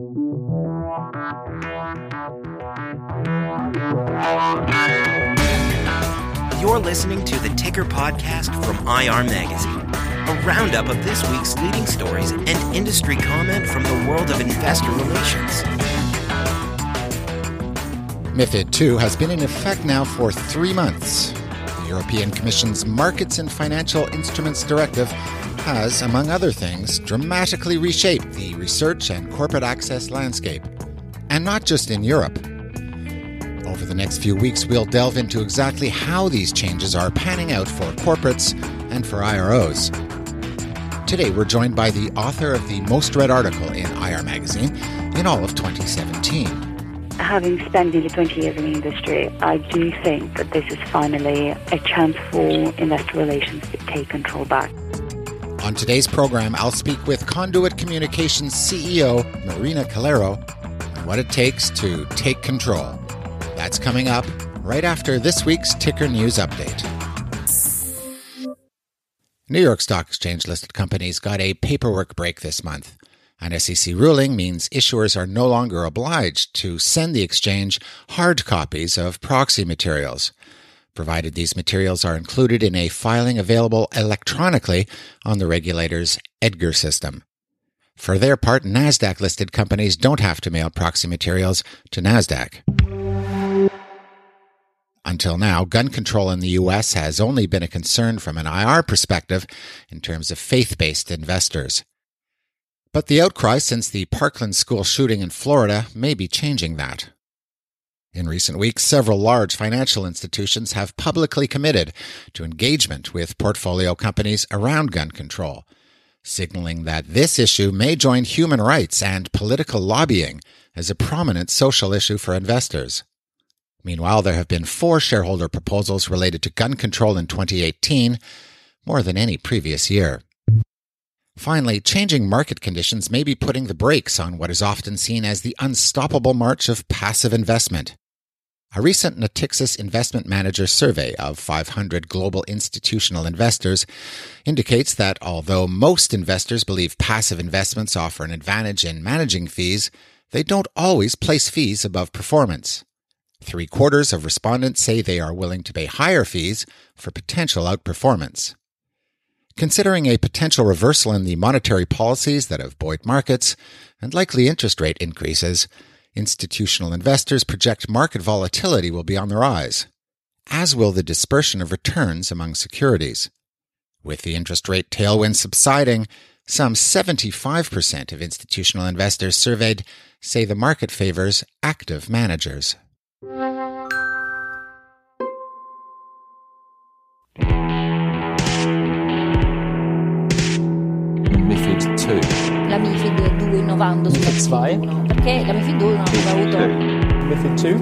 You're listening to the Ticker Podcast from IR Magazine, a roundup of this week's leading stories and industry comment from the world of investor relations. MIFID II has been in effect now for three months. European Commission's Markets and Financial Instruments Directive has, among other things, dramatically reshaped the research and corporate access landscape. And not just in Europe. Over the next few weeks, we'll delve into exactly how these changes are panning out for corporates and for IROs. Today, we're joined by the author of the most read article in IR Magazine in all of 2017 having spent nearly 20 years in the industry, I do think that this is finally a chance for investor relations to take control back. On today's program, I'll speak with Conduit Communications CEO Marina Calero on what it takes to take control. That's coming up right after this week's Ticker News Update. New York Stock Exchange listed companies got a paperwork break this month. An SEC ruling means issuers are no longer obliged to send the exchange hard copies of proxy materials, provided these materials are included in a filing available electronically on the regulator's EDGAR system. For their part, NASDAQ listed companies don't have to mail proxy materials to NASDAQ. Until now, gun control in the U.S. has only been a concern from an IR perspective in terms of faith based investors. But the outcry since the Parkland school shooting in Florida may be changing that. In recent weeks, several large financial institutions have publicly committed to engagement with portfolio companies around gun control, signaling that this issue may join human rights and political lobbying as a prominent social issue for investors. Meanwhile, there have been four shareholder proposals related to gun control in 2018, more than any previous year. Finally, changing market conditions may be putting the brakes on what is often seen as the unstoppable march of passive investment. A recent Natixis investment manager survey of 500 global institutional investors indicates that although most investors believe passive investments offer an advantage in managing fees, they don't always place fees above performance. Three quarters of respondents say they are willing to pay higher fees for potential outperformance. Considering a potential reversal in the monetary policies that have buoyed markets and likely interest rate increases, institutional investors project market volatility will be on the rise, as will the dispersion of returns among securities. With the interest rate tailwind subsiding, some 75% of institutional investors surveyed say the market favors active managers. 2. La MIFID 2 innovando sulla MIFID 2? 1, perché la MIFID 2 non aveva avuto MIFID 2.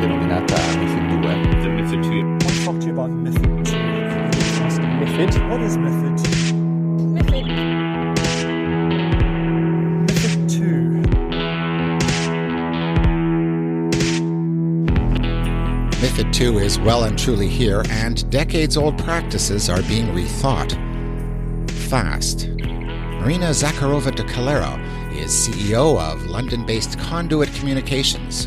Denominata MIFID 2. The MIFID 2. want to talk to you about MIFID 2. MIFID. What is MIFID? MIFID II is well and truly here, and decades old practices are being rethought. Fast. Marina Zakharova de Calero is CEO of London based Conduit Communications.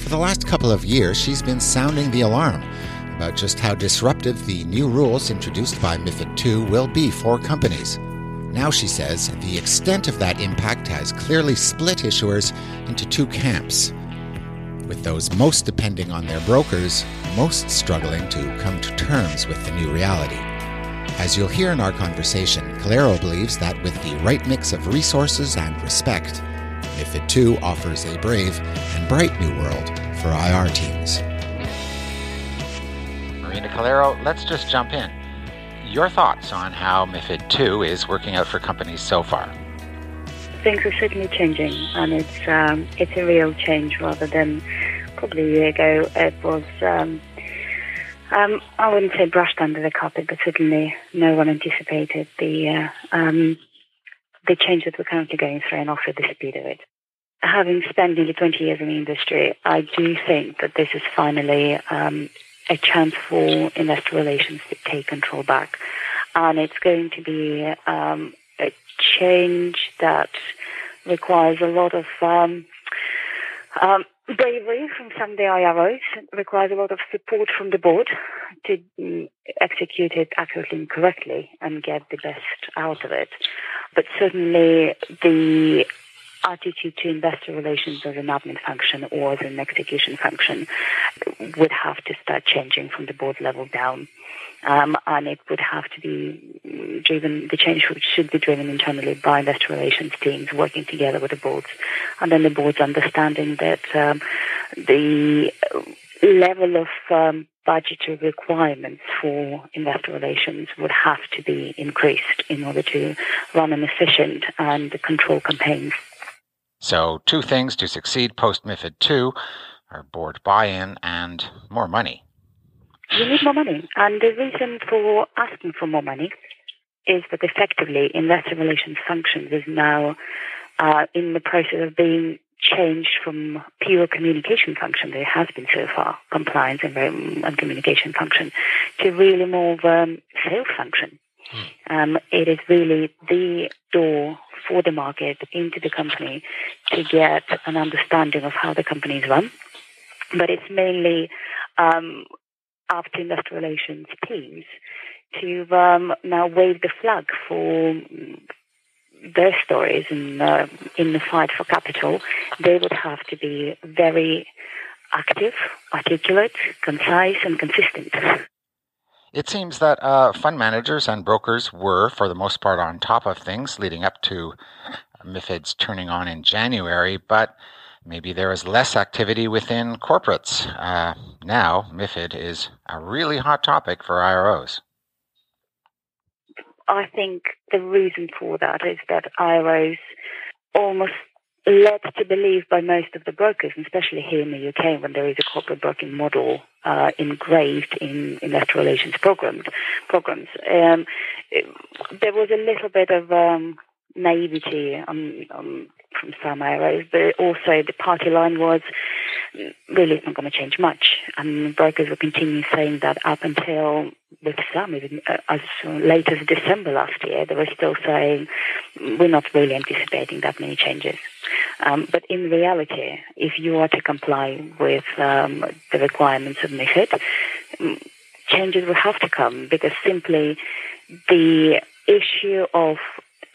For the last couple of years, she's been sounding the alarm about just how disruptive the new rules introduced by MIFID II will be for companies. Now, she says, the extent of that impact has clearly split issuers into two camps with those most depending on their brokers, most struggling to come to terms with the new reality. As you'll hear in our conversation, Calero believes that with the right mix of resources and respect, MIFID II offers a brave and bright new world for IR teams. Marina Calero, let's just jump in. Your thoughts on how MIFID II is working out for companies so far? Things are certainly changing, and it's um, it's a real change rather than probably a year ago. It was um, um, I wouldn't say brushed under the carpet, but certainly no one anticipated the uh, um, the change that we're currently going through, and also the speed of it. Having spent nearly 20 years in the industry, I do think that this is finally um, a chance for investor relations to take control back. and it's going to be um, change that requires a lot of um, um, bravery from some of the IROs. It requires a lot of support from the board to mm, execute it accurately and correctly and get the best out of it. But certainly the attitude to investor relations as an admin function or as an execution function would have to start changing from the board level down. Um, and it would have to be driven, the change should be driven internally by investor relations teams working together with the boards. And then the boards understanding that um, the level of um, budgetary requirements for investor relations would have to be increased in order to run an efficient and control campaigns. So, two things to succeed post MIFID II are board buy in and more money. You need more money. And the reason for asking for more money is that effectively investor relations functions is now uh, in the process of being changed from pure communication function that it has been so far, compliance and, um, and communication function, to really more of a um, sales function. Um, it is really the door for the market into the company to get an understanding of how the company is run. But it's mainly um, after investor relations teams to um, now wave the flag for their stories in, uh, in the fight for capital. They would have to be very active, articulate, concise, and consistent. It seems that uh, fund managers and brokers were, for the most part, on top of things leading up to MIFID's turning on in January, but maybe there is less activity within corporates. Uh, now, MIFID is a really hot topic for IROs. I think the reason for that is that IROs almost led to believe by most of the brokers, especially here in the UK, when there is a corporate broking model uh, engraved in investor relations programs. Programs. Um, there was a little bit of um, naivety on, on, from some IROs, but also the party line was really it's not going to change much. And brokers will continue saying that up until with some, even uh, as late as December last year, they were still saying we're not really anticipating that many changes. Um, but in reality, if you are to comply with um, the requirements of MIFID, mm, changes will have to come because simply the issue of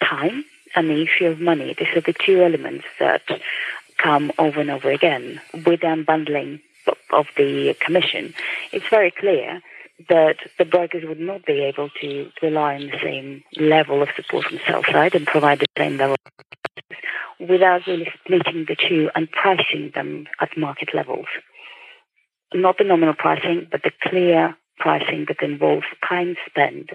time and the issue of money, these are the two elements that come over and over again with the unbundling of the commission. It's very clear that the brokers would not be able to rely on the same level of support from sell side and provide the same level without really splitting the two and pricing them at market levels. Not the nominal pricing, but the clear pricing that involves time spent.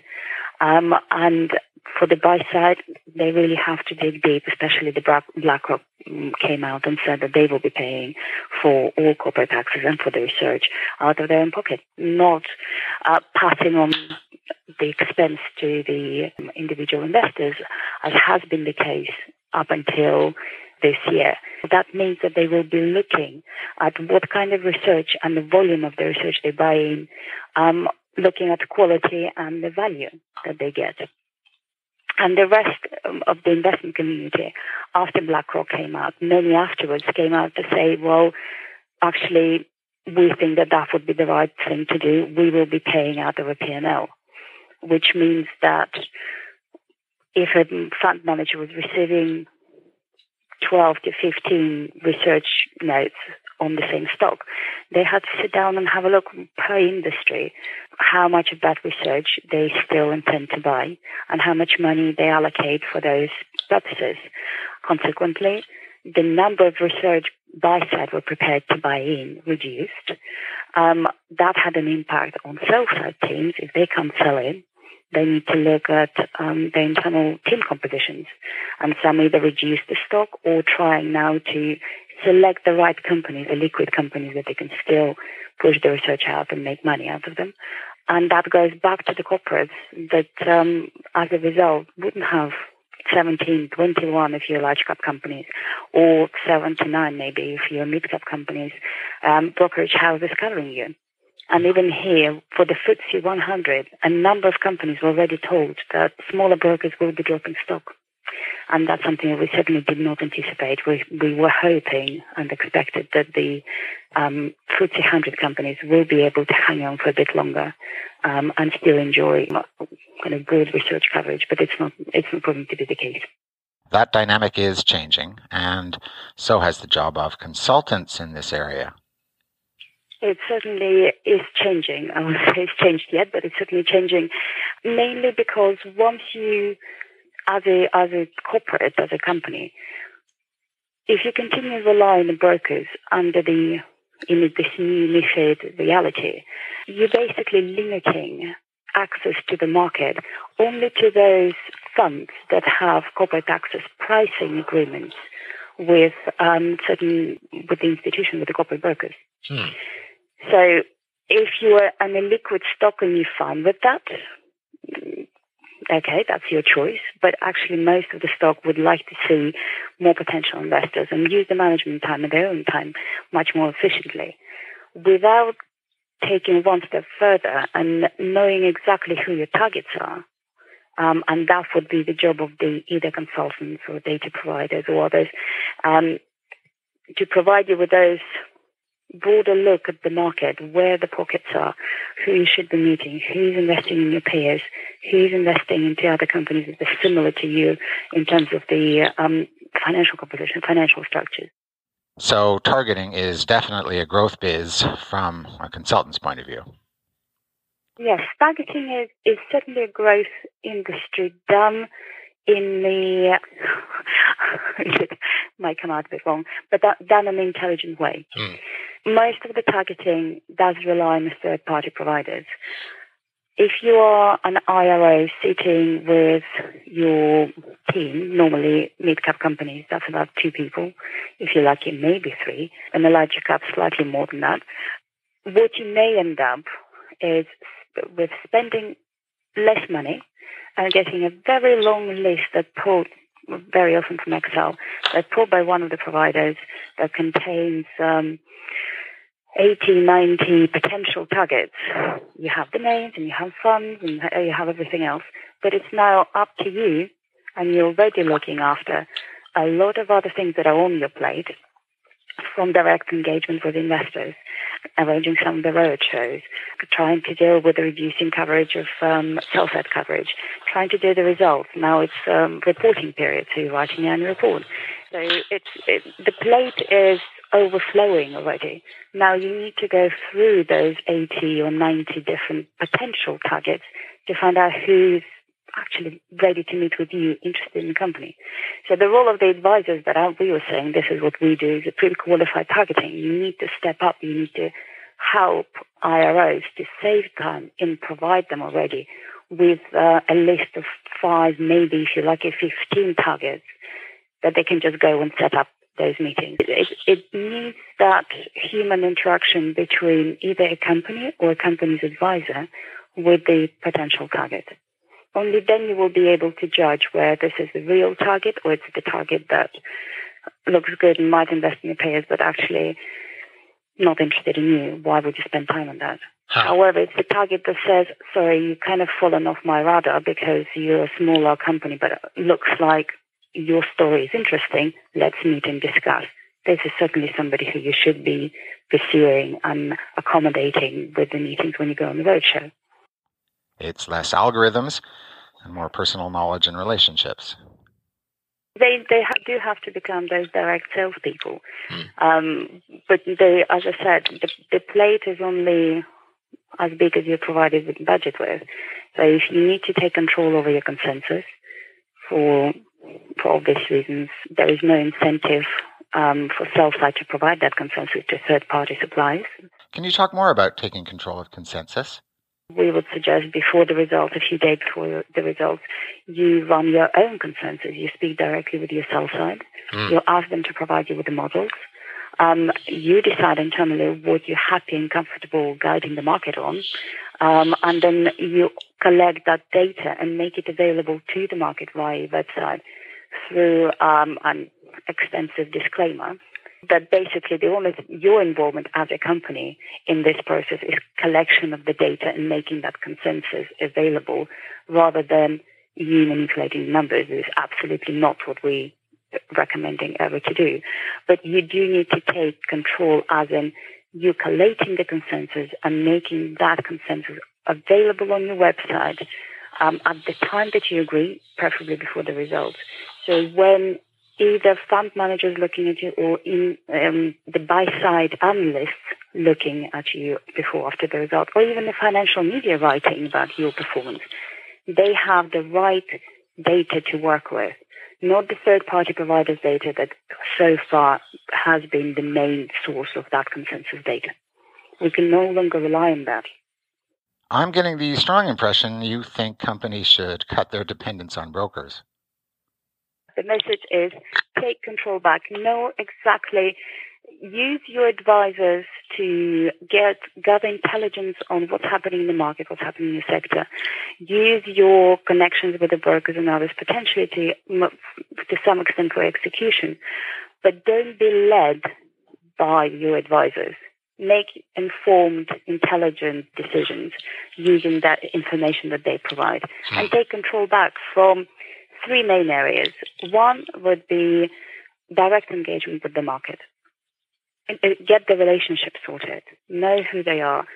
Um, and for the buy side, they really have to dig deep, especially the BlackRock mm, came out and said that they will be paying for all corporate access and for the research out of their own pocket, not uh, passing on the expense to the um, individual investors, as has been the case up until this year. That means that they will be looking at what kind of research and the volume of the research they buy in, um, looking at quality and the value that they get. And the rest of the investment community, after BlackRock came out, many afterwards came out to say, well, actually, we think that that would be the right thing to do. We will be paying out of a P&L, which means that if a fund manager was receiving 12 to 15 research notes on the same stock. They had to sit down and have a look per industry how much of that research they still intend to buy and how much money they allocate for those purposes. Consequently, the number of research buy side were prepared to buy in reduced. Um, that had an impact on sell side teams. If they can't sell in, they need to look at um, the internal team compositions. And some either reduce the stock or trying now to select the right companies, the liquid companies that they can still push the research out and make money out of them. And that goes back to the corporates that, um, as a result, wouldn't have 17, 21 if you're large cap companies, or 79 maybe if you're mid cap companies, um, brokerage houses covering you. And even here, for the FTSE 100, a number of companies were already told that smaller brokers will be dropping stock. And that's something that we certainly did not anticipate. We, we were hoping and expected that the um, FTSE 100 companies will be able to hang on for a bit longer um, and still enjoy kind of good research coverage, but it's not, it's not proving to be the case. That dynamic is changing, and so has the job of consultants in this area. It certainly is changing. I won't say it's changed yet, but it's certainly changing, mainly because once you, as a as a corporate, as a company, if you continue relying on brokers under the in this new MiFID reality, you're basically limiting access to the market only to those funds that have corporate access pricing agreements with um, certain with the institution with the corporate brokers. Hmm. So if you are an illiquid stock and you're fine with that, okay, that's your choice. But actually, most of the stock would like to see more potential investors and use the management time and their own time much more efficiently without taking one step further and knowing exactly who your targets are. Um, and that would be the job of the either consultants or data providers or others um, to provide you with those broader look at the market, where the pockets are, who you should be meeting, who's investing in your peers, who's investing into other companies that are similar to you in terms of the um, financial composition, financial structures. So, targeting is definitely a growth biz from a consultant's point of view. Yes, targeting is, is certainly a growth industry done in the it might come out a bit wrong, but that, done in an intelligent way. Mm. Most of the targeting does rely on the third party providers. If you are an IRO sitting with your team, normally mid cap companies, that's about two people. If you're lucky, maybe three, and the larger cap, slightly more than that. What you may end up is with spending less money and getting a very long list that pulled very often from Excel that pulled by one of the providers that contains um, 80, 90 potential targets. You have the names and you have funds and you have everything else, but it's now up to you and you're already looking after a lot of other things that are on your plate from direct engagement with investors, arranging some of the road shows, trying to deal with the reducing coverage of um, sell-side coverage, trying to do the results. Now it's um, reporting period, so you're writing the annual report. So it's it, the plate is overflowing already. Now you need to go through those 80 or 90 different potential targets to find out who's actually ready to meet with you, interested in the company. So the role of the advisors that we were saying, this is what we do, is a pre-qualified targeting. You need to step up. You need to help IROs to save time and provide them already with uh, a list of five, maybe if you like, a 15 targets that they can just go and set up those meetings. It, it, needs that human interaction between either a company or a company's advisor with the potential target. Only then you will be able to judge where this is the real target or it's the target that looks good and might invest in your payers, but actually not interested in you. Why would you spend time on that? Huh. However, it's the target that says, sorry, you've kind of fallen off my radar because you're a smaller company, but it looks like your story is interesting. Let's meet and discuss. This is certainly somebody who you should be pursuing and accommodating with the meetings when you go on the roadshow. It's less algorithms and more personal knowledge and relationships. They they ha- do have to become those direct salespeople, um, but they, as I said, the, the plate is only as big as you're provided with budget with. So if you need to take control over your consensus for for obvious reasons, there is no incentive um, for sell side to provide that consensus to third party suppliers. Can you talk more about taking control of consensus? We would suggest before the results, a few days before the results, you run your own consensus. You speak directly with your sell side. Mm. You ask them to provide you with the models. Um, you decide internally what you're happy and comfortable guiding the market on. Um, and then you collect that data and make it available to the market via your website through um, an extensive disclaimer That basically the only your involvement as a company in this process is collection of the data and making that consensus available rather than you manipulating numbers is absolutely not what we recommending ever to do. But you do need to take control as in you collating the consensus and making that consensus available on your website um, at the time that you agree, preferably before the results. So when either fund managers looking at you or in um, the buy side analysts looking at you before after the result, or even the financial media writing about your performance, they have the right data to work with, not the third party providers' data that so far has been the main source of that consensus data. We can no longer rely on that. I'm getting the strong impression you think companies should cut their dependence on brokers. The message is take control back. Know exactly, use your advisors to get gather intelligence on what's happening in the market, what's happening in the sector. Use your connections with the brokers and others potentially to to some extent for execution, but don't be led by your advisors. Make informed, intelligent decisions using that information that they provide, hmm. and take control back from three main areas. One would be direct engagement with the market. Get the relationship sorted. Know who they are.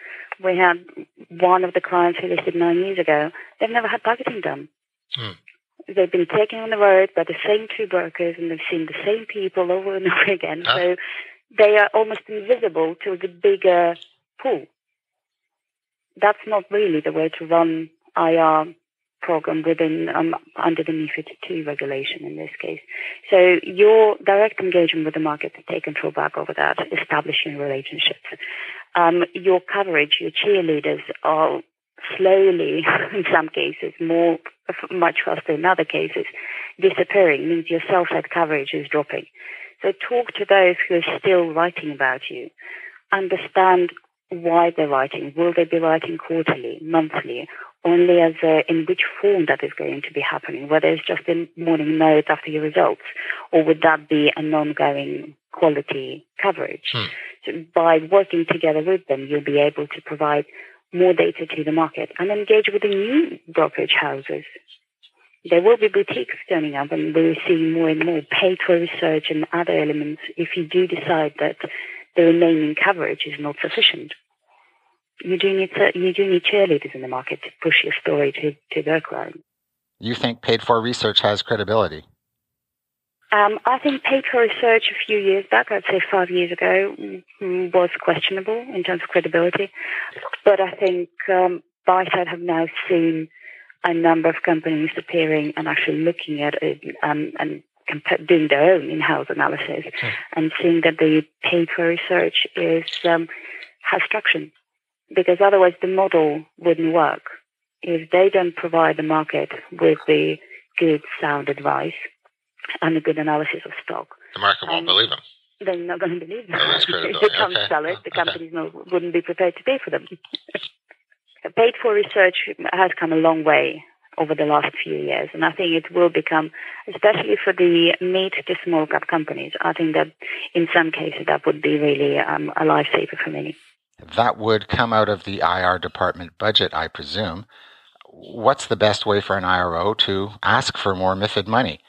We had one of the clients who listed nine years ago. They've never had targeting done. Hmm. They've been taken on the road by the same two brokers and they've seen the same people over and over again. Huh? So they are almost invisible to the bigger pool. That's not really the way to run IR program within um, under the MiFID II regulation in this case. So your direct engagement with the market to take control back over that, establishing relationships. Um, your coverage, your cheerleaders are slowly, in some cases, more much faster in other cases, disappearing. Means your sell-side coverage is dropping. So talk to those who are still writing about you. Understand why they're writing. Will they be writing quarterly, monthly, only as a, in which form that is going to be happening, whether it's just a morning note after your results, or would that be an ongoing quality coverage? Hmm. So by working together with them, you'll be able to provide more data to the market and engage with the new brokerage houses. There will be boutiques turning up and we're seeing more and more paid for research and other elements if you do decide that the remaining coverage is not sufficient you do need to, you do need cheerleaders in the market to push your story to, to their clients. You think paid for research has credibility? Um, I think paid for research a few years back, I'd say five years ago, was questionable in terms of credibility. But I think um, buy side have now seen a number of companies appearing and actually looking at it um, and doing their own in-house analysis and seeing that the paid for research is um, has traction because otherwise the model wouldn't work. If they don't provide the market with the good sound advice and a good analysis of stock, The market won't believe them. they're not going to believe them. Oh, if they can't Okay. sell it, the Okay. companies no, wouldn't be prepared to pay for them. Paid for research has come a long way over the last few years, and I think it will become, especially for the mid to small cap companies, I think that in some cases that would be really um, a lifesaver for many. That would come out of the IR department budget, I presume. What's the best way for an IRO to ask for more MIFID money?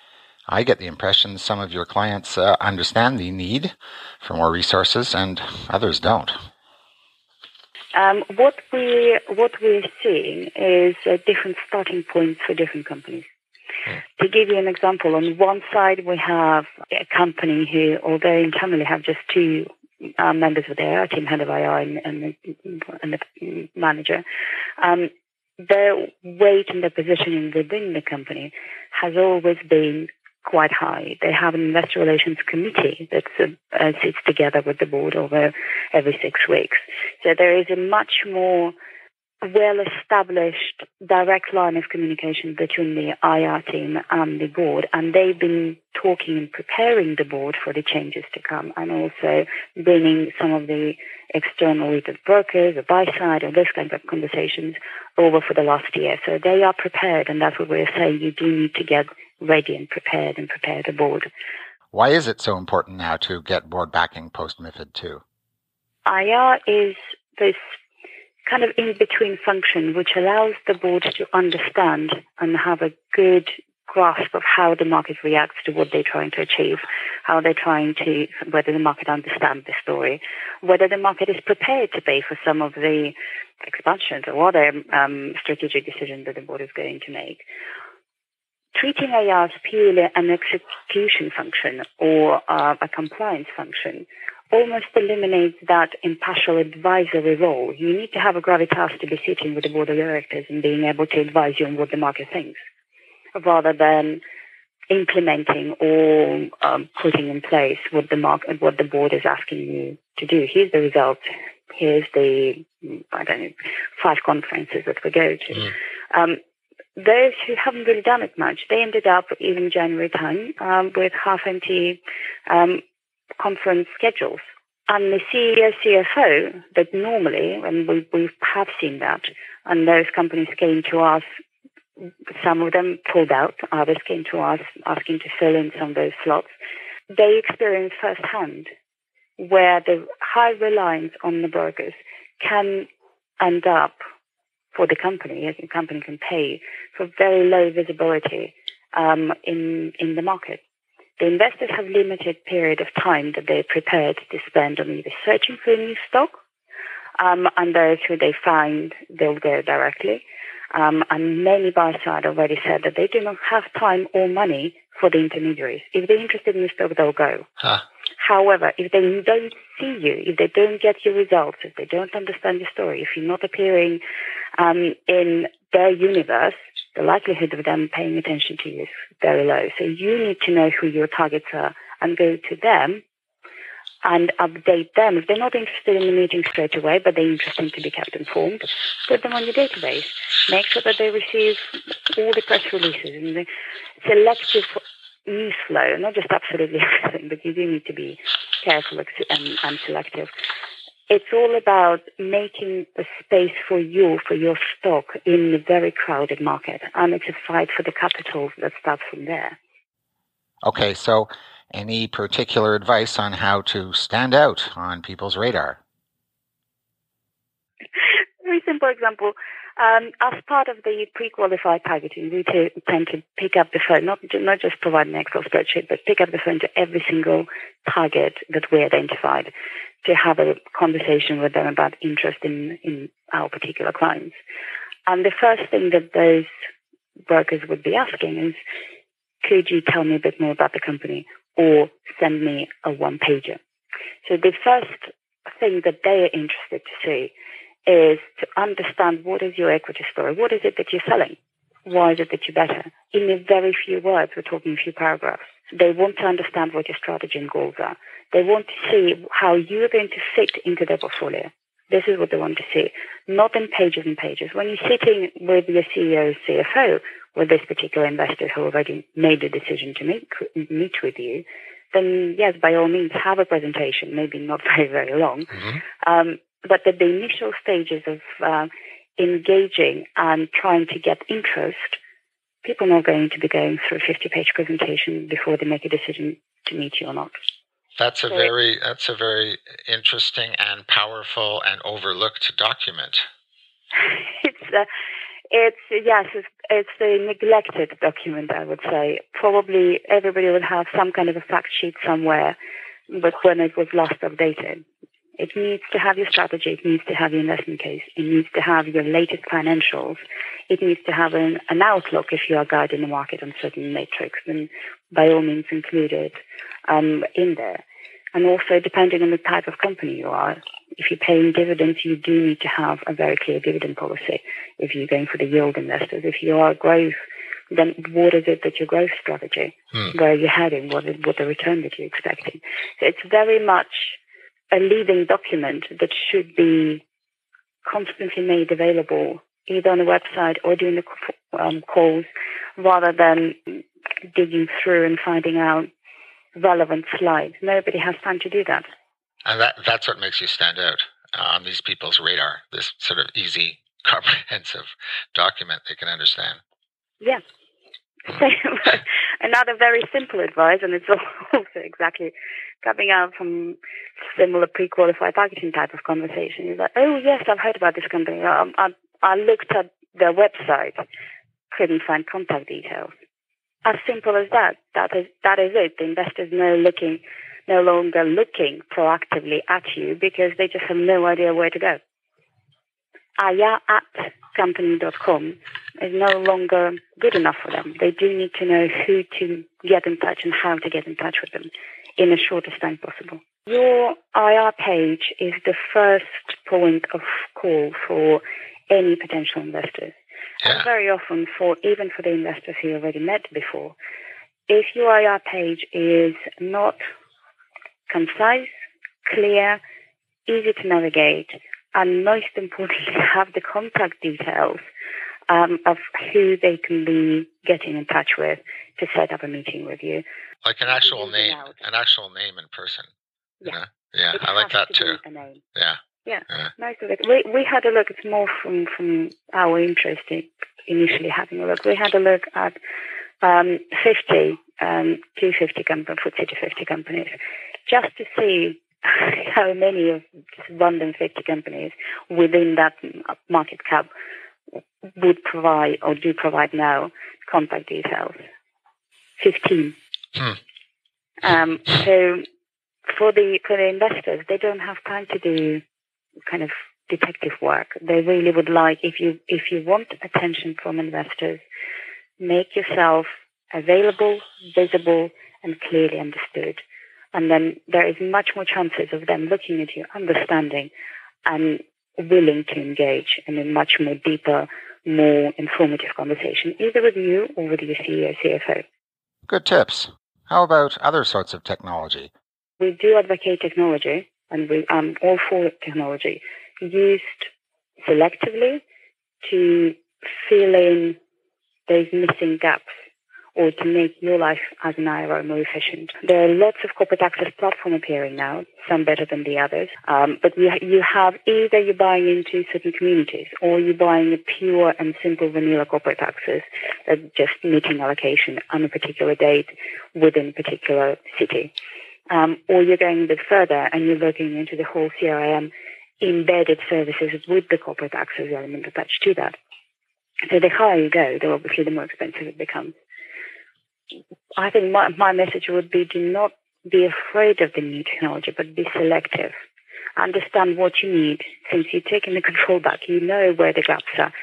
I get the impression some of your clients uh, understand the need for more resources and others don't. Um, what we what we're seeing is uh, different starting points for different companies. To give you an example, on one side we have a company who, although internally have just two uh, members of their IR team, head of IR and, and, the, and the manager, um, their weight and their positioning within the company has always been quite high. They have an investor relations committee that uh, sits together with the board over every six weeks. So there is a much more well-established direct line of communication between the IR team and the board, and they've been talking and preparing the board for the changes to come, and also bringing some of the external either brokers or buy side or those kind of conversations over for the last year. So they are prepared, and that's what we're saying. You do need to get ready and prepared and prepare the board. Why is it so important now to get board backing post MIFID II? IR is this kind of in between function which allows the board to understand and have a good grasp of how the market reacts to what they're trying to achieve, how they're trying to, whether the market understands the story, whether the market is prepared to pay for some of the expansions or other um, strategic decisions that the board is going to make. Treating IR as purely an execution function or uh, a compliance function almost eliminates that impartial advisory role. You need to have a gravitas to be sitting with the board of directors and being able to advise you on what the market thinks, rather than implementing or um, putting in place what the market, what the board is asking you to do. Here's the result. Here's the I don't know five conferences that we go to. Mm. Um, those who haven't really done it much, they ended up even January time um, with half empty um, conference schedules. And the CEO, CFO, that normally, and we, we have seen that, and those companies came to us, some of them pulled out, others came to us asking to fill in some of those slots. They experienced firsthand where the high reliance on the brokers can end up for the company, as the company can pay for very low visibility um, in in the market. The investors have limited period of time that they're prepared to spend on either searching for a new stock, um, and those who they find, they'll go directly. Um, and many buy side already said that they do not have time or money for the intermediaries. If they're interested in the stock, they'll go. Huh. However, if they don't see you, if they don't get your results, if they don't understand your story, if you're not appearing um, in their universe, the likelihood of them paying attention to you is very low. So you need to know who your targets are and go to them and update them. If they're not interested in the meeting straight away, but they're interested to be kept informed, put them on your database. Make sure that they receive all the press releases and the selective news flow, not just absolutely everything, but you do need to be careful and, and selective. It's all about making a space for you, for your stock in a very crowded market. And it's a fight for the capital that starts from there. Okay, so any particular advice on how to stand out on people's radar? Very simple example. Um, as part of the pre-qualified targeting, we t- tend to pick up the phone, not, not just provide an Excel spreadsheet, but pick up the phone to every single target that we identified to have a conversation with them about interest in, in our particular clients. And the first thing that those brokers would be asking is, could you tell me a bit more about the company or send me a one pager? So the first thing that they are interested to see is to understand what is your equity story? What is it that you're selling? Why is it that you're better? In a very few words, we're talking a few paragraphs. They want to understand what your strategy and goals are. They want to see how you're going to fit into their portfolio. This is what they want to see, not in pages and pages. When you're sitting with your CEO, CFO, with this particular investor who already made the decision to meet, meet with you, then yes, by all means, have a presentation, maybe not very, very long. Mm-hmm. Um, but at the initial stages of uh, engaging and trying to get interest, people are not going to be going through a 50 page presentation before they make a decision to meet you or not. That's a So- very that's a very interesting and powerful and overlooked document. it's uh, it's yes, it's, it's a neglected document. I would say probably everybody would have some kind of a fact sheet somewhere, but when it was last updated, it needs to have your strategy. It needs to have your investment case. It needs to have your latest financials. It needs to have an, an outlook if you are guiding the market on certain metrics, then by all means include it um, in there. And also, depending on the type of company you are, if you're paying dividends, you do need to have a very clear dividend policy. If you're going for the yield investors, if you are growth, then what is it that your growth strategy? Hmm. Where are you heading? What is what the return that you're expecting? So it's very much a leading document that should be constantly made available either on the website or during the um, calls, rather than digging through and finding out relevant slides. Nobody has time to do that. And that that's what makes you stand out uh, on these people's radar. This sort of easy, comprehensive document they can understand. Yeah. Another very simple advice, and it's also exactly coming out from similar pre-qualified targeting type of conversation. Is like, oh yes, I've heard about this company. I, I, I looked at their website, couldn't find contact details. As simple as that. That is that is it. The investors no looking, no longer looking proactively at you because they just have no idea where to go. IR at company.com is no longer good enough for them. They do need to know who to get in touch and how to get in touch with them in the shortest time possible. Your IR page is the first point of call for any potential investors. And very often for even for the investors who you already met before, if your IR page is not concise, clear, easy to navigate, and most importantly, have the contact details um, of who they can be getting in touch with to set up a meeting with you. Like an actual name, out. an actual name in person. you Yeah. know? Yeah, It I like that to too. a name. Yeah. Yeah, Yeah. most of it. We we had a look. It's more from from our interest in initially having a look. We had a look at um, 50, um, 250 companies, FTSE 250 companies, just to see how many of random 50 companies within that market cap would provide or do provide now contact details. 15. Hmm. Um, so for the for the investors, they don't have time to do kind of detective work. They really would like if you if you want attention from investors, make yourself available, visible, and clearly understood. And then there is much more chances of them looking at you, understanding, and willing to engage in a much more deeper, more informative conversation, either with you or with your CEO, CFO. Good tips. How about other sorts of technology? we do advocate technology and we um all for technology used selectively to fill in those missing gaps or to make your life as an IRO more efficient. There are lots of corporate access platforms appearing now, some better than the others. Um, but you, you have either you're buying into certain communities or you're buying a pure and simple vanilla corporate access that's just meeting allocation on a particular date within a particular city um, or you're going a bit further and you're looking into the whole CRM embedded services with the corporate access element attached to that. So the higher you go, the obviously the more expensive it becomes. I think my, my message would be do not be afraid of the new technology, but be selective. Understand what you need. Since you're taking the control back, you know where the gaps are.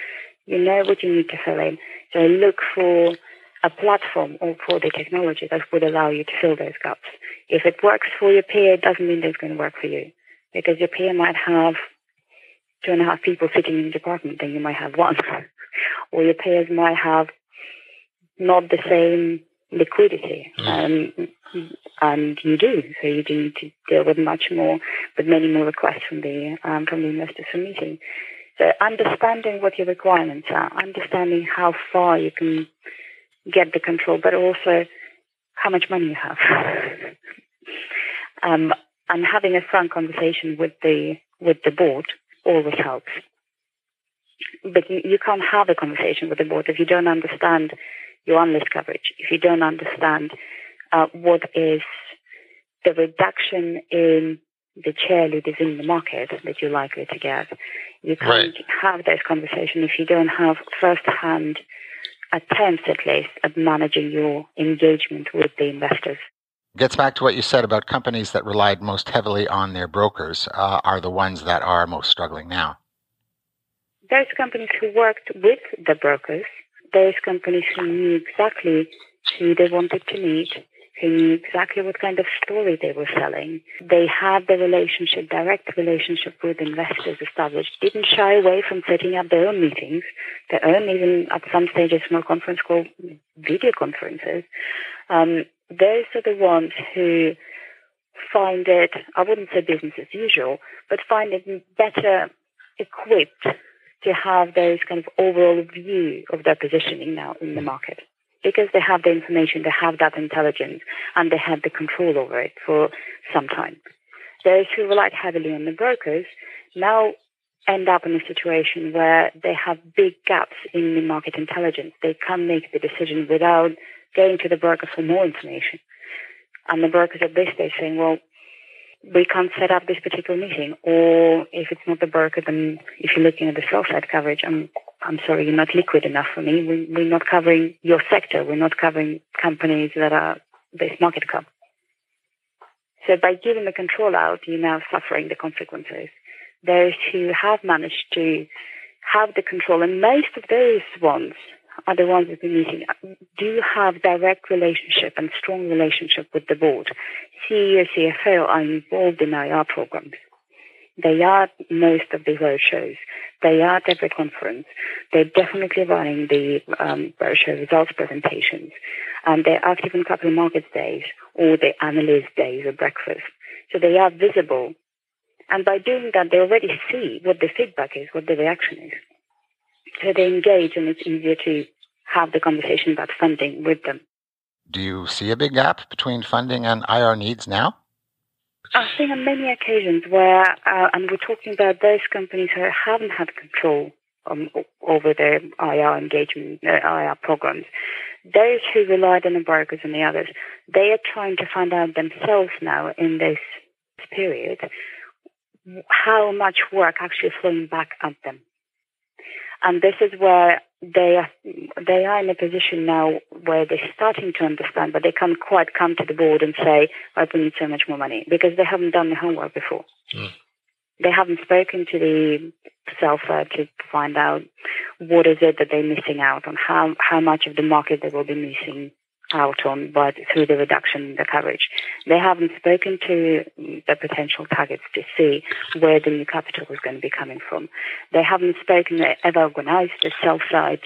You know what you need to fill in. So look for a platform or for the technology that would allow you to fill those gaps. If it works for your peer, it doesn't mean that it's going to work for you. Because your peer might have two and a half people sitting in the department then you might have one. or your peers might have not the same liquidity. Um, and you do. So you do need to deal with much more, with many more requests from the, um, from the investors for meeting. So understanding what your requirements are, understanding how far you can get the control, but also how much money you have. um, and having a frank conversation with the with the board always helps. But you, you can't have a conversation with the board if you don't understand your analyst coverage, if you don't understand uh, what is the reduction in the cheerleaders in the market that you're likely to get. You can't Right. have those conversations if you don't have first-hand attempts, at least, at managing your engagement with the investors. Gets back to what you said about companies that relied most heavily on their brokers uh, are the ones that are most struggling now. those companies who worked with the brokers, those companies who knew exactly who they wanted to meet, who knew exactly what kind of story they were selling. They had the relationship, direct relationship with investors established, didn't shy away from setting up their own meetings, their own, even at some stages, small conference call video conferences. Um, those are the ones who find it, I wouldn't say business as usual, but find it better equipped to have those kind of overall view of their positioning now in the mm-hmm. market. Because they have the information, they have that intelligence, and they have the control over it for some time. Those who relied heavily on the brokers now end up in a situation where they have big gaps in the market intelligence. They can't make the decision without going to the broker for more information. And the brokers at this stage saying, well, we can't set up this particular meeting. Or if it's not the broker, then if you're looking at the sell side coverage, I'm, I'm sorry, you're not liquid enough for me. We, we're not covering your sector. We're not covering companies that are this market cap. So by giving the control out, you're now suffering the consequences. Those who have managed to have the control, and most of those ones are the ones that we're meeting, do have direct relationship and strong relationship with the board. CEO, CFO are involved in IR programs. They are most of the roadshows. They are at every conference. They're definitely running the um, roadshow results presentations. And they're active in capital markets days or the analyst days or breakfast. So they are visible. And by doing that, they already see what the feedback is, what the reaction is. So they engage and it's easier to have the conversation about funding with them. Do you see a big gap between funding and IR needs now? I've seen on many occasions where, uh, and we're talking about those companies who haven't had control um, over their IR engagement, uh, IR programs. Those who relied on the brokers and the others, they are trying to find out themselves now in this period how much work actually flowing back at them. And this is where they are, they are in a position now where they're starting to understand, but they can't quite come to the board and say, "I we need so much more money," because they haven't done the homework before. Mm. They haven't spoken to the sell side to find out what is it that they're missing out on, how how much of the market they will be missing out on, but through the reduction in the coverage. They haven't spoken to the potential targets to see where the new capital is going to be coming from. They haven't spoken, they ever organized the sell side,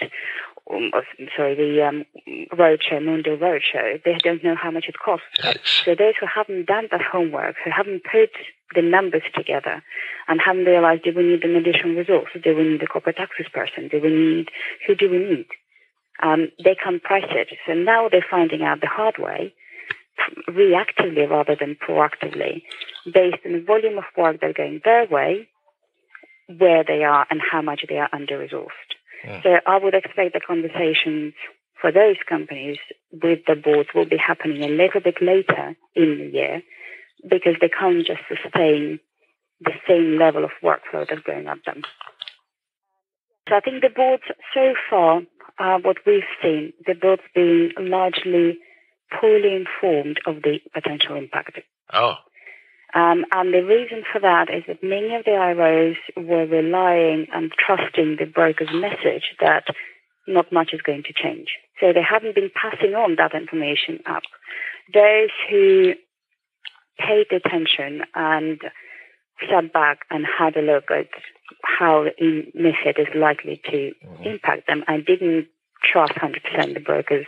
um, sorry, the um, roadshow, Mundo roadshow. They don't know how much it costs. So those who haven't done that homework, who haven't put the numbers together and haven't realized, do we need an additional resource? Do we need a corporate access person? Do we need, who do we need? Um, they can price it. So now they're finding out the hard way, reactively rather than proactively, based on the volume of work they're going their way, where they are, and how much they are under resourced. Yeah. So I would expect the conversations for those companies with the boards will be happening a little bit later in the year because they can't just sustain the same level of workflow that's going at them. So I think the boards so far uh, what we've seen, the board's been largely poorly informed of the potential impact. Oh. Um, and the reason for that is that many of the IROs were relying and trusting the broker's message that not much is going to change. So they haven't been passing on that information up. Those who paid attention and sat back and had a look at how MIFID is likely to mm-hmm. impact them I didn't trust 100% the broker's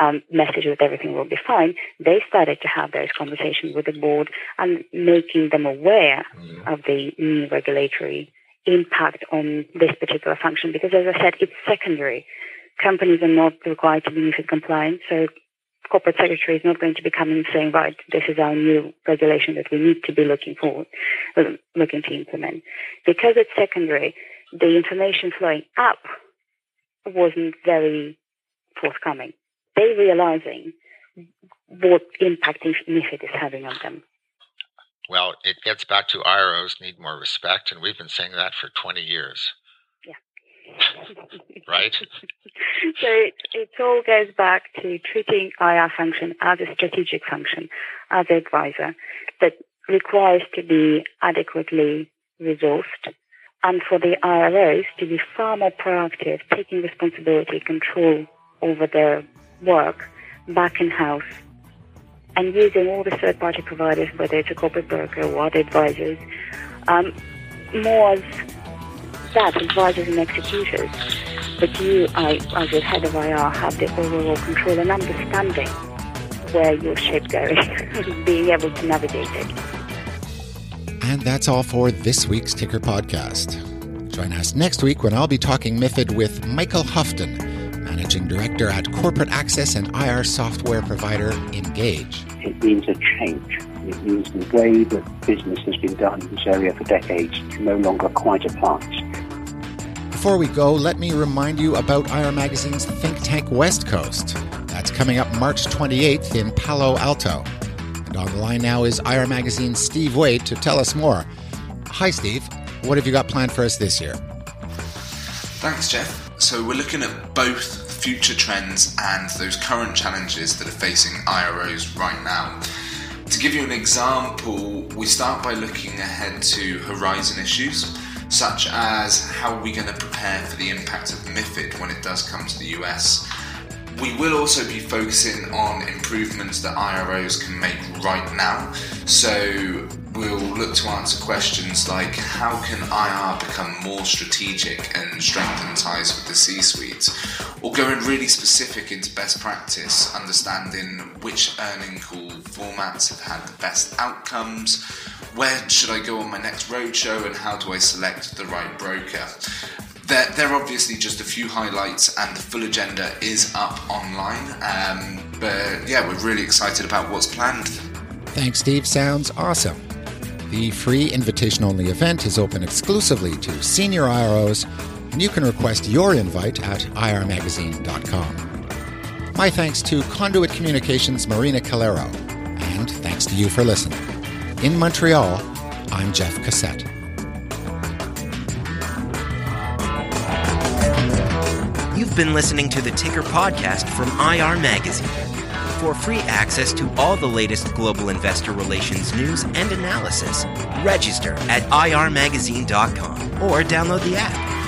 um, message that everything will be fine, they started to have those conversations with the board and making them aware mm-hmm. of the new regulatory impact on this particular function. Because as I said, it's secondary. Companies are not required to be MIFID compliant, so corporate secretary is not going to be coming and saying, right, this is our new regulation that we need to be looking for, uh, looking to implement. Because it's secondary, the information flowing up wasn't very forthcoming. They realizing what impact MIFID is having on them. Well, it gets back to IROs need more respect, and we've been saying that for 20 years. Right? so it, it all goes back to treating IR function as a strategic function, as an advisor that requires to be adequately resourced and for the IROs to be far more proactive, taking responsibility, control over their work back in house and using all the third party providers, whether it's a corporate broker or other advisors, um, more as that, advisors and executors. But you, I, as the head of IR, have the overall control and understanding where your ship going, being able to navigate it. And that's all for this week's Ticker Podcast. Join us next week when I'll be talking MIFID with Michael Houghton, Managing Director at corporate access and IR software provider Ingage. It means a change. It means the way that business has been done in this area for decades no longer quite applies. Before we go, let me remind you about IR Magazine's think tank West Coast That's coming up March 28th in Palo Alto. And on the line now is IR Magazine's Steve Wade to tell us more. Hi, Steve. What have you got planned for us this year? Thanks, Jeff. So, we're looking at both future trends and those current challenges that are facing IROs right now. To give you an example, we start by looking ahead to horizon issues, such as how are we going to prepare for the impact of MIFID when it does come to the US. We will also be focusing on improvements that IROs can make right now. So we'll look to answer questions like how can IR become more strategic and strengthen ties with the C suite? Or going really specific into best practice, understanding which earning call formats have had the best outcomes, where should I go on my next roadshow, and how do I select the right broker? They're, they're obviously just a few highlights, and the full agenda is up online. Um, but yeah, we're really excited about what's planned. Thanks, Steve. Sounds awesome. The free invitation only event is open exclusively to senior IROs, and you can request your invite at irmagazine.com. My thanks to Conduit Communications Marina Calero, and thanks to you for listening. In Montreal, I'm Jeff Cossette. You've been listening to the Ticker podcast from IR Magazine. For free access to all the latest global investor relations news and analysis, register at irmagazine.com or download the app.